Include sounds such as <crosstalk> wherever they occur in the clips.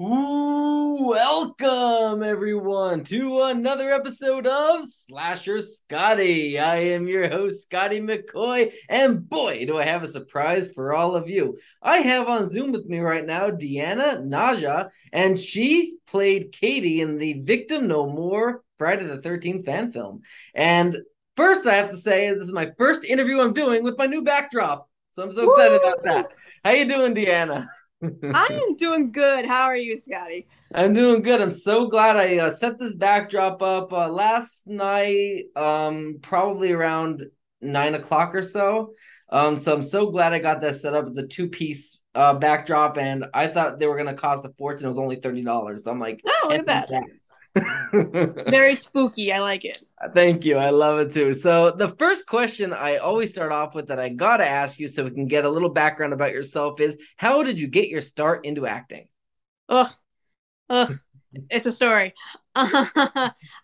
Ooh, welcome everyone to another episode of Slasher Scotty. I am your host, Scotty McCoy, and boy, do I have a surprise for all of you. I have on Zoom with me right now Deanna Naja, and she played Katie in the Victim No More Friday the 13th fan film. And first, I have to say, this is my first interview I'm doing with my new backdrop. So I'm so excited Woo! about that. How you doing, Deanna? I <laughs> am doing good. How are you, Scotty? I'm doing good. I'm so glad I uh, set this backdrop up uh, last night, um, probably around nine o'clock or so. Um, so I'm so glad I got that set up. It's a two piece uh, backdrop, and I thought they were gonna cost a fortune. It was only thirty dollars. So I'm like, oh, look at that. <laughs> Very spooky. I like it. Thank you. I love it too. So, the first question I always start off with that I got to ask you so we can get a little background about yourself is how did you get your start into acting? Ugh. Ugh. it's a story. <laughs>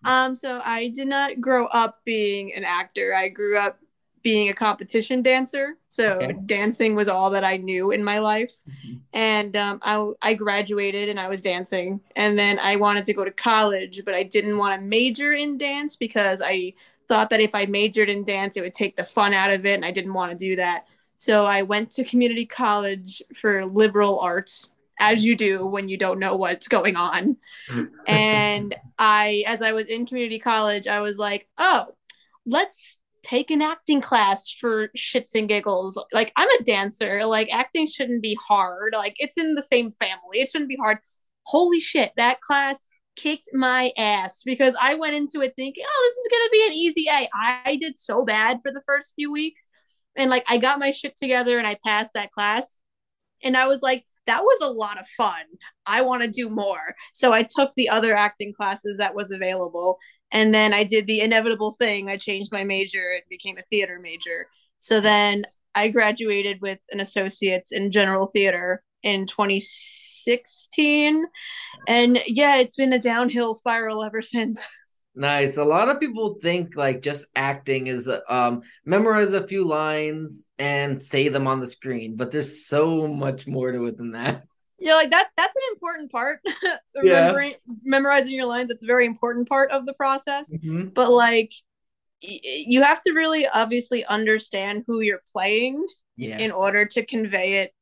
um so I did not grow up being an actor. I grew up being a competition dancer. So okay. dancing was all that I knew in my life. Mm-hmm. And um, I, I graduated and I was dancing. And then I wanted to go to college, but I didn't want to major in dance because I thought that if I majored in dance, it would take the fun out of it. And I didn't want to do that. So I went to community college for liberal arts as you do when you don't know what's going on. <laughs> and I, as I was in community college, I was like, oh, let's take an acting class for shits and giggles. Like I'm a dancer. Like acting shouldn't be hard. Like it's in the same family. It shouldn't be hard. Holy shit, that class kicked my ass because I went into it thinking, oh, this is gonna be an easy A. I did so bad for the first few weeks. And like I got my shit together and I passed that class. And I was like, that was a lot of fun. I want to do more. So I took the other acting classes that was available and then I did the inevitable thing. I changed my major and became a theater major. So then I graduated with an associate's in general theater in 2016. And yeah, it's been a downhill spiral ever since. <laughs> Nice. A lot of people think like just acting is um memorize a few lines and say them on the screen, but there's so much more to it than that yeah like that that's an important part <laughs> remembering yeah. memorizing your lines that's a very important part of the process mm-hmm. but like y- you have to really obviously understand who you're playing yeah. in order to convey it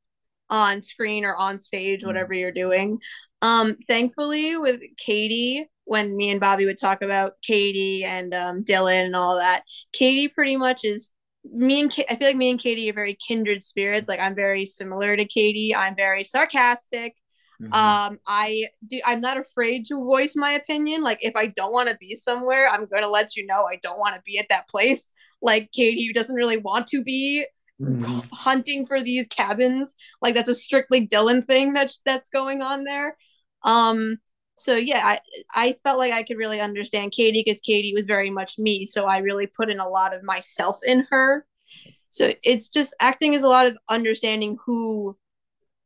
on screen or on stage mm-hmm. whatever you're doing um thankfully with katie when me and bobby would talk about katie and um, dylan and all that katie pretty much is me and I feel like me and Katie are very kindred spirits. Like I'm very similar to Katie. I'm very sarcastic. Mm-hmm. Um, I do. I'm not afraid to voice my opinion. Like if I don't want to be somewhere, I'm going to let you know I don't want to be at that place. Like Katie, who doesn't really want to be mm-hmm. hunting for these cabins. Like that's a strictly Dylan thing that's that's going on there. Um, so yeah, I I felt like I could really understand Katie because Katie was very much me. So I really put in a lot of myself in her. So it's just acting is a lot of understanding who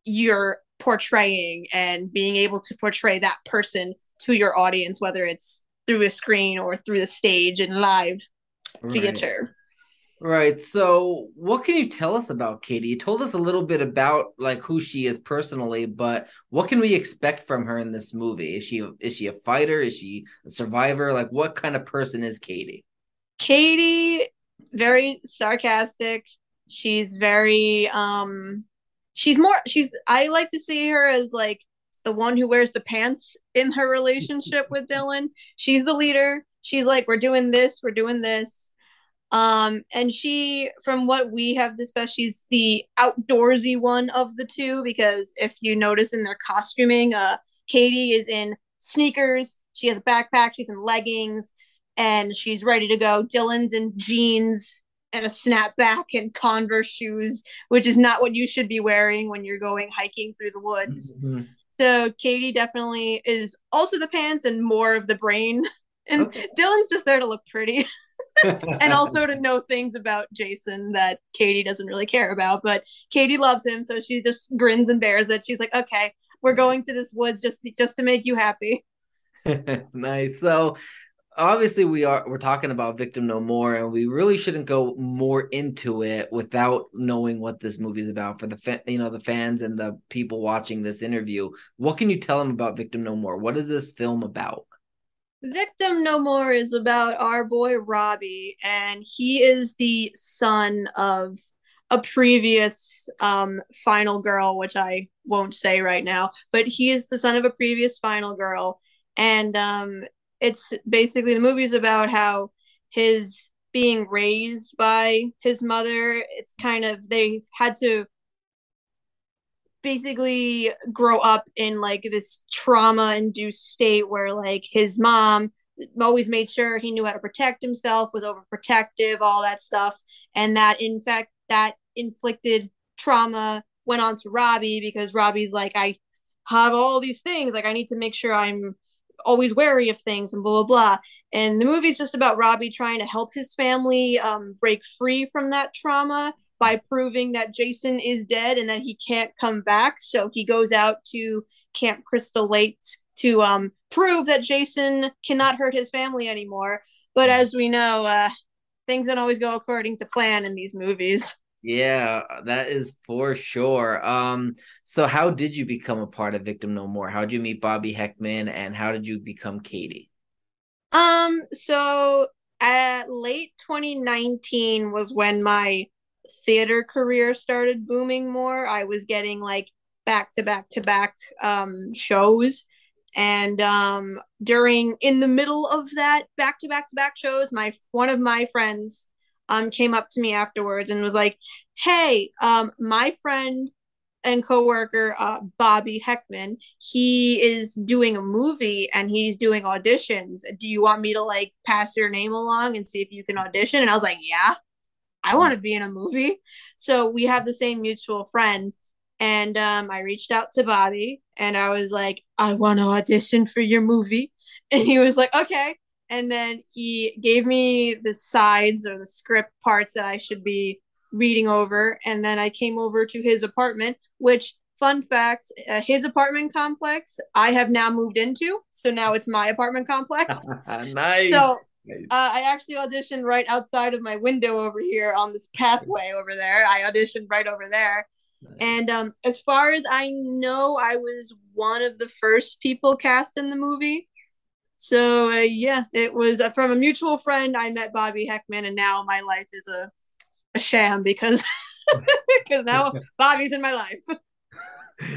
you're portraying and being able to portray that person to your audience, whether it's through a screen or through the stage and live right. theater. Right. So, what can you tell us about Katie? You told us a little bit about like who she is personally, but what can we expect from her in this movie? Is she is she a fighter? Is she a survivor? Like what kind of person is Katie? Katie very sarcastic. She's very um she's more she's I like to see her as like the one who wears the pants in her <laughs> relationship with Dylan. She's the leader. She's like we're doing this, we're doing this um, and she, from what we have discussed, she's the outdoorsy one of the two because if you notice in their costuming, uh, Katie is in sneakers, she has a backpack, she's in leggings, and she's ready to go. Dylan's in jeans and a snapback and Converse shoes, which is not what you should be wearing when you're going hiking through the woods. Mm-hmm. So Katie definitely is also the pants and more of the brain. <laughs> And okay. Dylan's just there to look pretty. <laughs> and <laughs> also to know things about Jason that Katie doesn't really care about. But Katie loves him, so she just grins and bears it. She's like, "Okay, we're going to this woods just just to make you happy." <laughs> nice. So, obviously we are we're talking about Victim No More, and we really shouldn't go more into it without knowing what this movie is about for the fa- you know the fans and the people watching this interview. What can you tell them about Victim No More? What is this film about? Victim No More is about our boy Robbie, and he is the son of a previous um, final girl, which I won't say right now, but he is the son of a previous final girl. And um, it's basically the movie's about how his being raised by his mother, it's kind of, they had to basically grow up in like this trauma induced state where like his mom always made sure he knew how to protect himself was overprotective all that stuff. And that in fact that inflicted trauma went on to robbie because robbie's like i have all these things. Like i need to make sure i'm always wary of things and blah blah blah. And the movie's just about robbie trying to help his family um, break free from that trauma by proving that Jason is dead and that he can't come back. So he goes out to Camp Crystal Lake to um, prove that Jason cannot hurt his family anymore. But as we know, uh, things don't always go according to plan in these movies. Yeah, that is for sure. Um, so how did you become a part of Victim No More? How did you meet Bobby Heckman and how did you become Katie? Um, so at late 2019 was when my theater career started booming more. I was getting like back to back to back um, shows. And um, during in the middle of that back to back to back shows, my one of my friends um, came up to me afterwards and was like, "Hey, um, my friend and coworker uh, Bobby Heckman, he is doing a movie and he's doing auditions. Do you want me to like pass your name along and see if you can audition?" And I was like, "Yeah." I want to be in a movie. So we have the same mutual friend. And um, I reached out to Bobby and I was like, I want to audition for your movie. <laughs> And he was like, okay. And then he gave me the sides or the script parts that I should be reading over. And then I came over to his apartment, which, fun fact, uh, his apartment complex I have now moved into. So now it's my apartment complex. <laughs> nice. So uh, I actually auditioned right outside of my window over here on this pathway over there. I auditioned right over there. Nice. And um, as far as I know, I was one of the first people cast in the movie. So uh, yeah, it was uh, from a mutual friend. I met Bobby Heckman, and now my life is a, a sham because <laughs> because now <laughs> Bobby's in my life.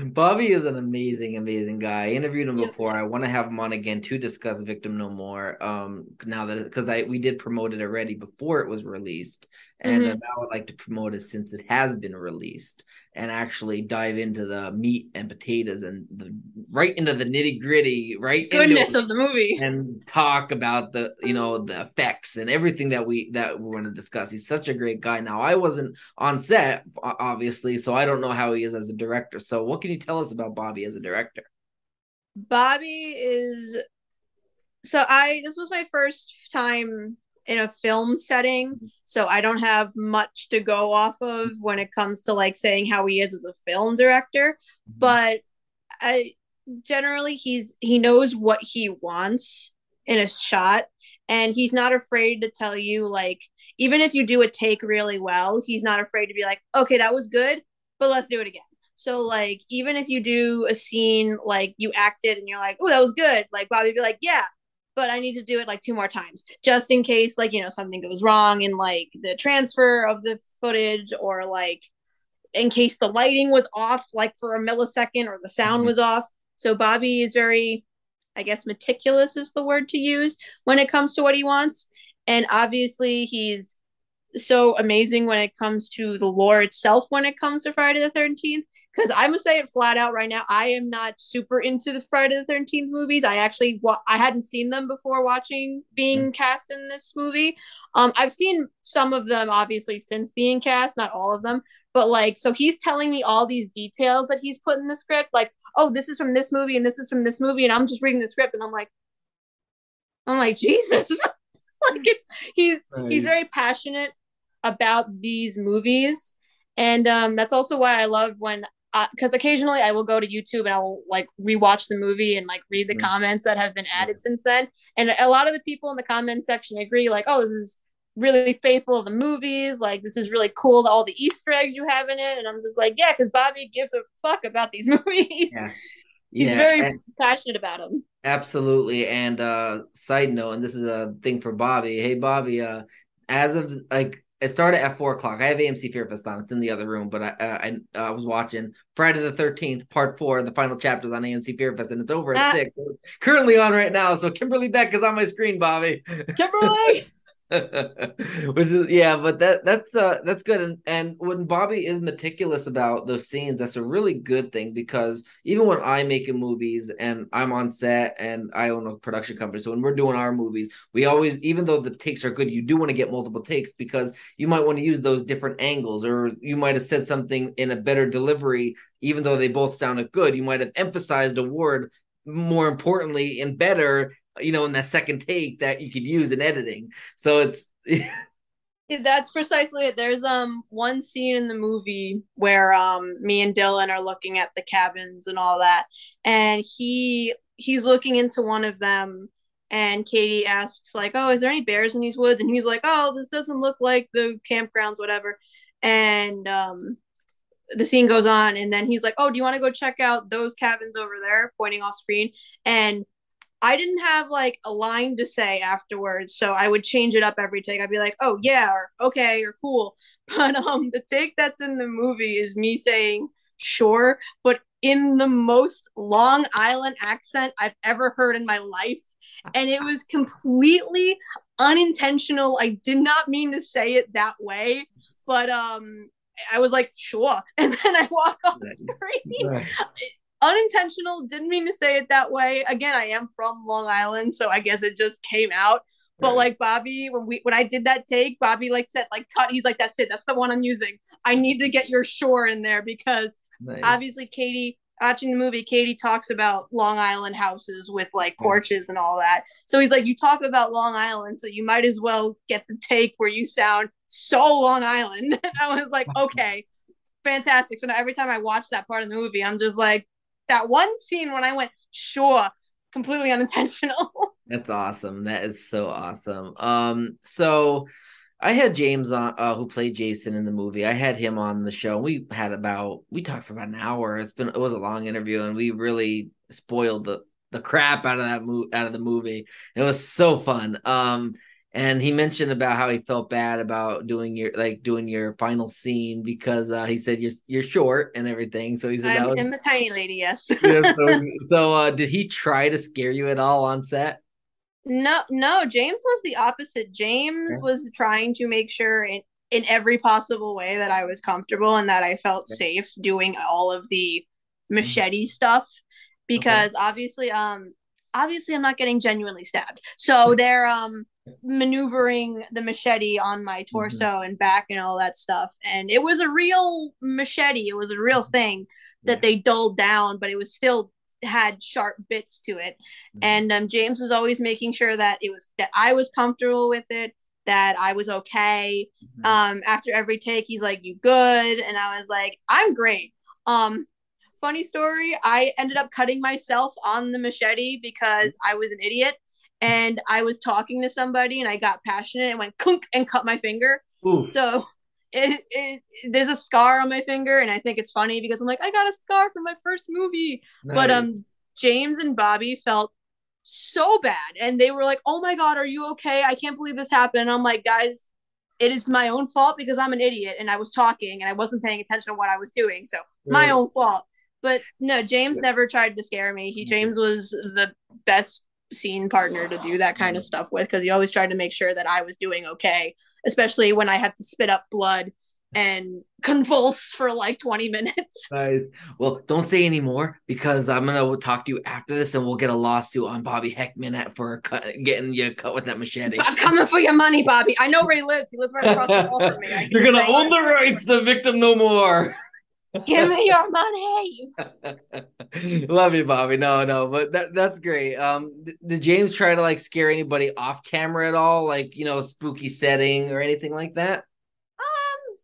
Bobby is an amazing, amazing guy. I interviewed him yes, before. I want to have him on again to discuss Victim No More. Um, now that because I we did promote it already before it was released, and mm-hmm. now I'd like to promote it since it has been released and actually dive into the meat and potatoes and the right into the nitty gritty, right goodness of the movie, and talk about the you know the effects and everything that we that we're going to discuss. He's such a great guy. Now I wasn't on set, obviously, so I don't know how he is as a director. So what can you tell us about Bobby as a director? Bobby is so I this was my first time in a film setting so i don't have much to go off of when it comes to like saying how he is as a film director mm-hmm. but i generally he's he knows what he wants in a shot and he's not afraid to tell you like even if you do a take really well he's not afraid to be like okay that was good but let's do it again so like even if you do a scene like you acted and you're like oh that was good like bobby be like yeah but I need to do it like two more times just in case like you know something goes wrong in like the transfer of the footage or like in case the lighting was off like for a millisecond or the sound mm-hmm. was off. So Bobby is very I guess meticulous is the word to use when it comes to what he wants. And obviously he's so amazing when it comes to the lore itself when it comes to Friday the 13th because I'm gonna say it flat out right now. I am not super into the Friday the Thirteenth movies. I actually wa- I hadn't seen them before watching being mm. cast in this movie. Um, I've seen some of them obviously since being cast, not all of them, but like so he's telling me all these details that he's put in the script, like oh this is from this movie and this is from this movie, and I'm just reading the script and I'm like, I'm like Jesus, <laughs> like it's he's right. he's very passionate about these movies and um, that's also why I love when because uh, occasionally I will go to YouTube and I will like rewatch the movie and like read the mm-hmm. comments that have been added yeah. since then. And a lot of the people in the comment section agree, like, oh, this is really faithful of the movies. Like, this is really cool, to all the Easter eggs you have in it. And I'm just like, yeah, because Bobby gives a fuck about these <laughs> movies. Yeah. He's yeah, very and, passionate about them. Absolutely. And uh side note, and this is a thing for Bobby. Hey Bobby, uh as of like it started at four o'clock. I have AMC Fear Fest on. It's in the other room, but I I, I was watching Friday the Thirteenth Part Four. The final chapters on AMC Fear Fest, and it's over at ah. six. currently on right now. So Kimberly Beck is on my screen, Bobby. Kimberly. <laughs> <laughs> Which is yeah, but that that's uh that's good. And and when Bobby is meticulous about those scenes, that's a really good thing because even when I make movies and I'm on set and I own a production company, so when we're doing our movies, we always even though the takes are good, you do want to get multiple takes because you might want to use those different angles, or you might have said something in a better delivery, even though they both sounded good. You might have emphasized a word more importantly and better you know, in that second take that you could use in editing. So it's <laughs> that's precisely it. There's um one scene in the movie where um me and Dylan are looking at the cabins and all that, and he he's looking into one of them and Katie asks like, "Oh, is there any bears in these woods?" And he's like, "Oh, this doesn't look like the campgrounds, whatever." And um, the scene goes on, and then he's like, "Oh, do you want to go check out those cabins over there?" Pointing off screen, and I didn't have like a line to say afterwards, so I would change it up every take. I'd be like, "Oh yeah," or "Okay," or "Cool." <laughs> But um, the take that's in the movie is me saying "sure," but in the most Long Island accent I've ever heard in my life, and it was completely unintentional. I did not mean to say it that way, but um, I was like, "Sure," <laughs> and then I walk off screen unintentional. Didn't mean to say it that way. Again i am from long island so i guess it just came out. But like bobby when we when i did that take bobby like said like cut he's like that's it. That's the one i'm using. I need to get your shore in there because nice. obviously katie watching the movie katie talks about long island houses with like porches and all that. So he's like you talk about long island so you might as well get the take where you sound so long island. <laughs> And i was like <laughs> okay fantastic. So now every time i watch that part of the movie i'm just like that one scene when I went, sure, completely unintentional. <laughs> That's awesome. That is so awesome. Um, so I had James on uh, who played Jason in the movie. I had him on the show. We had about we talked for about an hour. It's been it was a long interview and we really spoiled the the crap out of that movie out of the movie. It was so fun. Um and he mentioned about how he felt bad about doing your like doing your final scene because uh, he said you're you're short and everything. So he said I'm, was, a tiny lady, yes. <laughs> yeah, so, <laughs> so uh, did he try to scare you at all on set? No, no. James was the opposite. James okay. was trying to make sure in in every possible way that I was comfortable and that I felt safe doing all of the mm-hmm. machete mm-hmm. stuff because okay. obviously um obviously I'm not getting genuinely stabbed. So they're um maneuvering the machete on my mm-hmm. torso mm-hmm. and back and all that stuff. And it was a real machete. It was a real mm-hmm. thing that yeah. they dulled down, but it was still had sharp bits to it. Mm-hmm. And um, James was always making sure that it was that I was comfortable with it, that I was okay. Mm-hmm. Um, after every take, he's like, "You good?" And I was like, "I'm great." Um, funny story, I ended up cutting myself on the machete because I was an idiot and I was talking to somebody and I got passionate and went kunk and cut my finger. Ooh. So it, it, there's a scar on my finger and I think it's funny because I'm like I got a scar from my first movie. Nice. But um James and Bobby felt so bad and they were like, "Oh my god, are you okay? I can't believe this happened." And I'm like, "Guys, it is my own fault because I'm an idiot and I was talking and I wasn't paying attention to what I was doing. So, my own fault." But no, James yeah. never tried to scare me. He James was the best scene partner to do that kind of stuff with because he always tried to make sure that I was doing okay, especially when I had to spit up blood and convulse for like 20 minutes. <laughs> Nice. Well, don't say anymore because I'm gonna talk to you after this and we'll get a lawsuit on Bobby Heckman at, for cut, getting you cut with that machete. I'm coming for your money, Bobby. I know where he lives. He lives right across the hall from me. <laughs> You're gonna own the rights to the victim no more. Give me your <laughs> money. <laughs> Love you, Bobby. No, no, but that that's great. Um, did James try to like scare anybody off camera at all, like you know, spooky setting or anything like that? Um,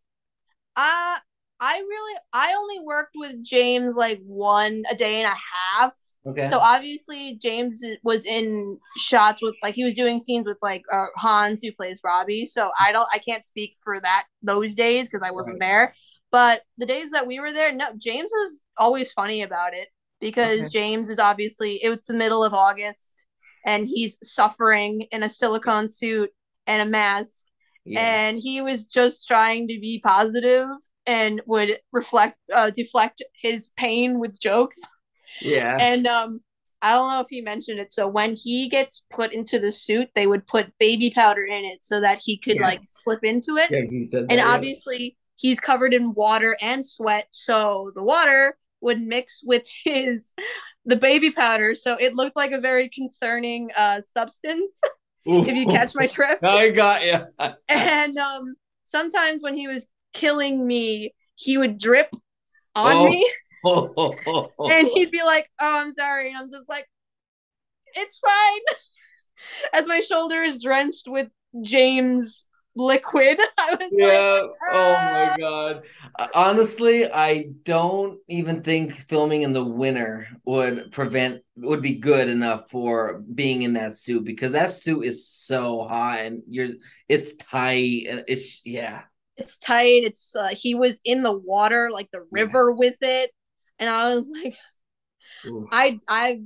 uh, I really I only worked with James like one a day and a half. Okay. So obviously James was in shots with like he was doing scenes with like uh, Hans who plays Robbie. So I don't I can't speak for that those days because I wasn't Right. there. But the days that we were there, no, James was always funny about it because Okay. James is obviously it was the middle of August and he's suffering in a silicone suit and a mask yeah. and he was just trying to be positive and would reflect uh, deflect his pain with jokes yeah. and um i don't know if he mentioned it so when he gets put into the suit they would put baby powder in it so that he could Yeah. like slip into it yeah, and that, yeah. obviously he's covered in water and sweat so the water would mix with <laughs> his the baby powder. So it looked like a very concerning uh substance if you catch my <laughs> drift. I got you. and um sometimes when he was killing me he would drip on Oh. me. <laughs> And he'd be like oh i'm sorry. And i'm just like it's fine. As my shoulder is drenched with james liquid <laughs> i was like yeah. Oh my "Ah." god. Uh, Honestly, I don't even think filming in the winter would prevent would be good enough for being in that suit because that suit is so hot and you're it's tight and it's yeah. it's tight it's uh, he was in the water like the Yeah. river with it and i was <laughs> like Ooh, i i've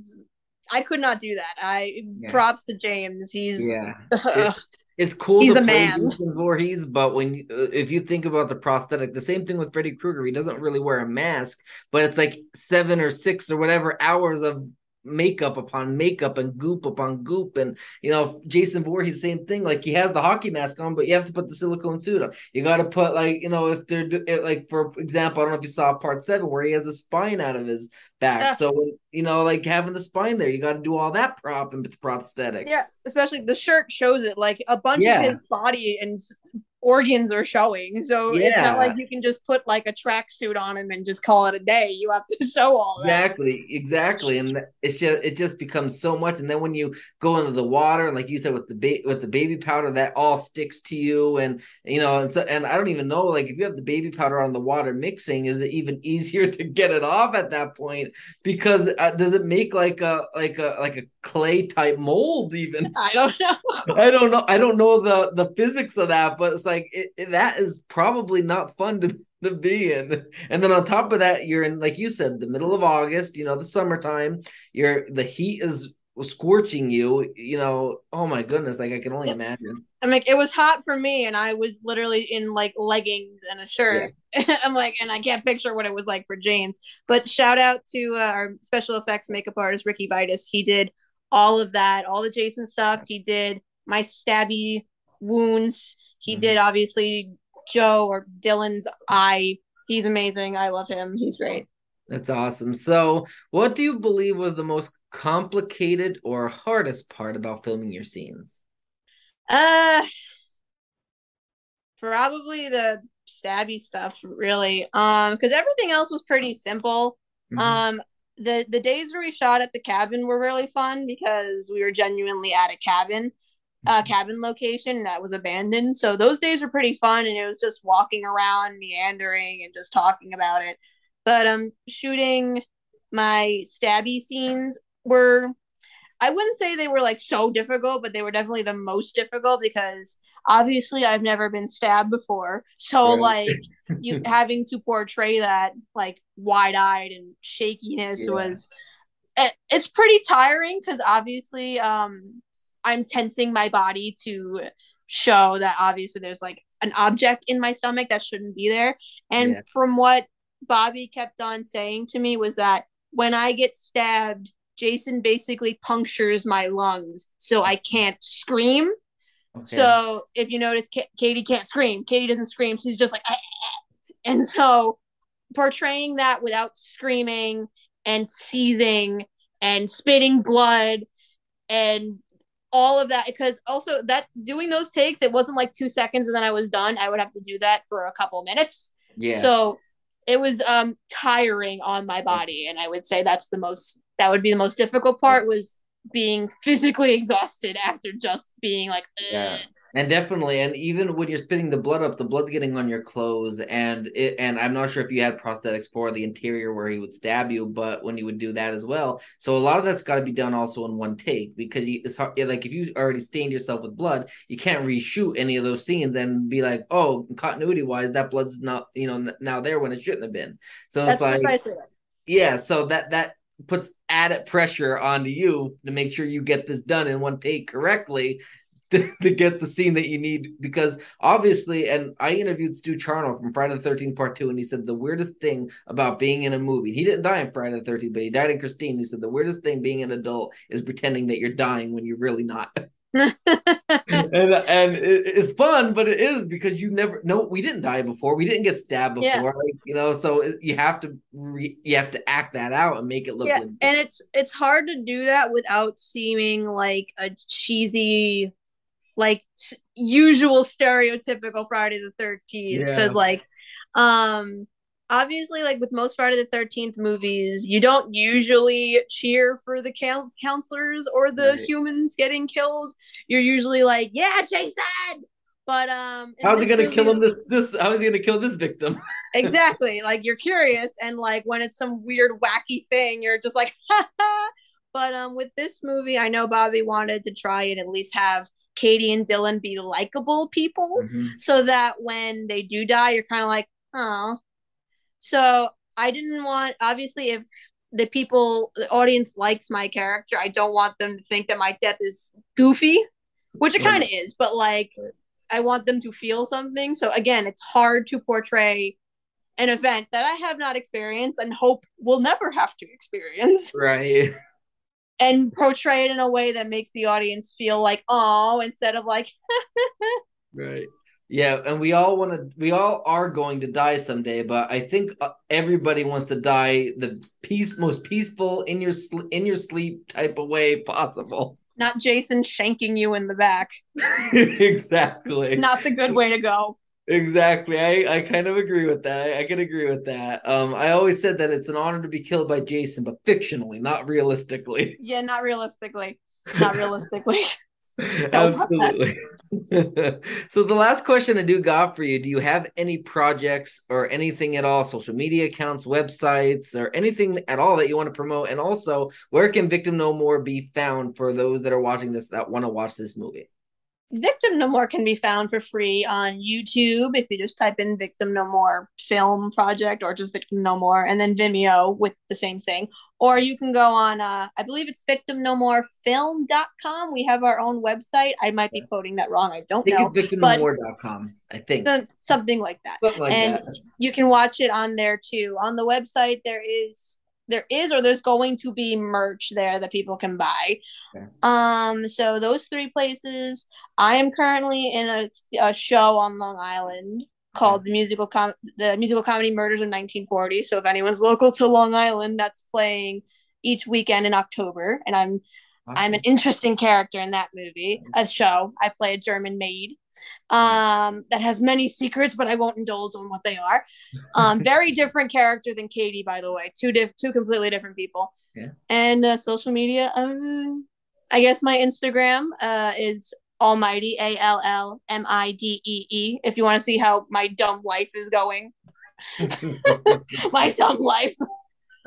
i could not do that i Yeah. props to james he's yeah. <laughs> It- it's cool He's to a play man. Jason Voorhees, but when you- uh, if you think about the prosthetic, the same thing with Freddy Krueger, he doesn't really wear a mask, but it's like seven or six or whatever hours of makeup upon makeup and goop upon goop, and you know Jason Voorhees, same thing. Like he has the hockey mask on, but you have to put the silicone suit on. You got to put like you know if they're like for example, I don't know if you saw part seven where he has the spine out of his back, Yeah. so you know like having the spine there, you got to do all that prop and prosthetics. Yeah, especially the shirt shows it. Like a bunch Yeah. of his body and organs are showing. So it's not like you can just put like a tracksuit on him and just call it a day. You have to <laughs> show all that. Exactly, exactly, and it's just it just becomes so much. And then when you go into the water, and like you said with the ba- with the baby powder, that all sticks to you, and you know, and, so, and I don't even know, like if you have the baby powder on the water mixing, is it even <laughs> easier to get it off at that point? Because uh, does it make like a like a like a clay type mold even? <laughs> I don't know. I don't know. I don't know the the physics of that, but it's like it, it- that is probably not fun to to be in. And then on top of that, you're in like you said, the middle of August. You know, the summertime. You're the heat is scorching you. You know, oh my goodness! Like I can only imagine. I'm like, it was hot for me, and I was literally in like leggings and a shirt. <laughs> I'm like, and I can't picture what it was like for James. But shout out to uh, our special effects makeup artist Ricky Vitus. He did all of that, all the Jason stuff. He did my stabby wounds. He Mhm. did obviously Joe or Dylan's eye. He's amazing. I love him. He's great. That's awesome. So, what do you believe was the most complicated or hardest part about filming your scenes? Uh, probably the stabby stuff, really. Um, because everything else was pretty simple. Mhm. Um, the the days where we shot at the cabin were really fun because we were genuinely at a cabin, uh, cabin location that was abandoned. So those days were pretty fun, and it was just walking around, meandering, and just talking about it. But um, shooting my stabby scenes were, I wouldn't say they were like so difficult, but they were definitely the most difficult because obviously I've never been stabbed before. So Right. like <laughs> you having to portray that like wide-eyed and shakiness Yeah. was it, it's pretty tiring because obviously um i'm tensing my body to show that obviously there's like an object in my stomach that shouldn't be there and Yeah. from what bobby kept on saying to me was that when i get stabbed jason basically punctures my lungs so i can't scream Okay. so if you notice, Ka- Katie can't scream. Katie doesn't scream. She's just like, "Ah, <laughs> ah." and so portraying that without screaming and seizing and spitting blood and all of that because also that doing those takes it wasn't like two seconds and then i was done i would have to do that for a couple minutes yeah. so it was um tiring on my body and i would say that's the most that would be the most difficult part was being physically exhausted after just being like Ugh. yeah and definitely and even when you're spitting the blood up the blood's getting on your clothes and it and i'm not sure if you had prosthetics for the interior where he would stab you but when you would do that as well. So a lot of that's got to be done also in one take because you, it's hard like if you already stained yourself with blood you can't reshoot any of those scenes and be like oh continuity wise that blood's not you know now there when it shouldn't have been. So that's it's like yeah so that that puts added pressure onto you to make sure you get this done in one take correctly <laughs> to, to get the scene that you need. Because obviously and i interviewed stu charno from friday the 13th part 2 and he said the weirdest thing about being in a movie he didn't die in friday the 13th but he died in christine. He said the weirdest thing being an adult is pretending that you're dying when you're really not <laughs> <laughs> and and it, it's fun, but it is because you never no we didn't die before we didn't get stabbed before yeah. like, you know so it, you have to re, you have to act that out and make it look yeah, and it's it's hard to do that without seeming like a cheesy like usual stereotypical Friday the 13th because yeah. like um obviously like with most friday the 13th movies you don't usually cheer for the counselors or the right. humans getting killed. You're usually like yeah jason! But um how's he gonna movie, kill him this this how's he gonna kill this victim? <laughs> Exactly. Like you're curious and like when it's some weird wacky thing you're just like <laughs> but um with this movie i know bobby wanted to try and at least have katie and dylan be likable people mm-hmm. so that when they do die you're kind of like oh so I didn't want, obviously, if the people, the audience likes my character, I don't want them to think that my death is goofy, which it kind of is, but like, I want them to feel something. So again, it's hard to portray an event that I have not experienced and hope will never have to experience. Right. <laughs> And portray it in a way that makes the audience feel like, oh, instead of like, <laughs> right. Yeah, and we all want to. We all are going to die someday, but I think uh, everybody wants to die the peace, most peaceful in your sl- in your sleep type of way possible. Not Jason shanking you in the back. <laughs> exactly. Not the good way to go. Exactly. I, I kind of agree with that. I, I can agree with that. Um, I always said that it's an honor to be killed by Jason, but fictionally, not realistically. Yeah, not realistically. Not realistically. <laughs> Absolutely. <laughs> so the last question I do got for you, do you have any projects or anything at all, social media accounts, websites, or anything at all that you want to promote? And also, where can Victim No More be found for those that are watching this that want to watch this movie? Victim No More can be found for free on YouTube if you just type in Victim No More film project or just Victim No More and then Vimeo with the same thing. Or you can go on, uh, I believe it's Victim No More victimnomorefilm.com. We have our own website. I might be quoting that wrong. I don't I know. victimnomore.com, I think. Something like that. Something like and that. you can watch it on there too. On the website, there is there is or there's going to be merch there that people can buy. Okay. Um, so those three places. I am currently in a, a show on Long Island called the musical com- the musical comedy Murders in 1940. So if anyone's <laughs> local to Long Island, that's playing each weekend in October, and I'm awesome. I'm an interesting character in that movie, a show. I play a German maid um, that has many secrets, but I won't indulge on what they are. <laughs> Um, very different character than Katie, by the way. Two diff- two completely different people. Yeah. And uh, social media, um, I guess my Instagram uh, is Almighty A L L M I D E E. If you want to see how my dumb life is going, <laughs> <laughs> my dumb life.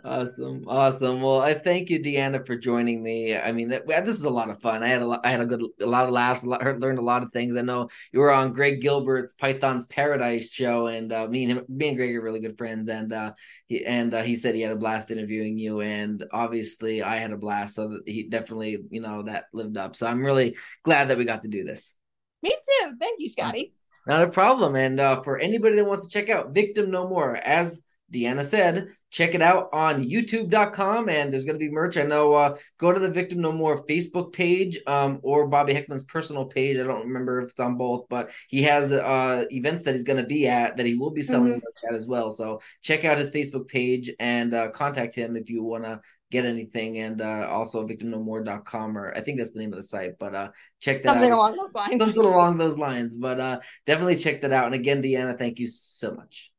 Awesome, awesome. Well, I thank you, Deanna, for joining me. I mean, this is a lot of fun. I had a lot, I had a good, a lot of laughs. A lot, learned a lot of things. I know you were on Greg Gilbert's Python's Paradise show, and uh, me and him, me and Greg are really good friends. And uh, he and uh, he said he had a blast interviewing you, and obviously I had a blast. So he definitely, you know, that lived up. So I'm really glad that we got to do this. Me too. Thank you, Scotty. Not a problem. And uh, for anybody that wants to check out Victim No More, as Deanna said, check it out on youtube.com and there's going to be merch. I know, uh, go to the Victim No More Facebook page um, or Bobby Heckman's personal page. I don't remember if it's on both, but he has uh, events that he's going to be at that he will be selling mm-hmm. merch at as well. So check out his Facebook page and uh, contact him if you want to get anything and uh, also victimnomore.com or I think that's the name of the site but uh check that something out. along those lines something along those lines but uh definitely check that out and again Deanna thank you so much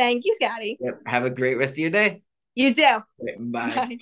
Thank you, Scotty. Yep. Have a great rest of your day. You too. Bye. bye.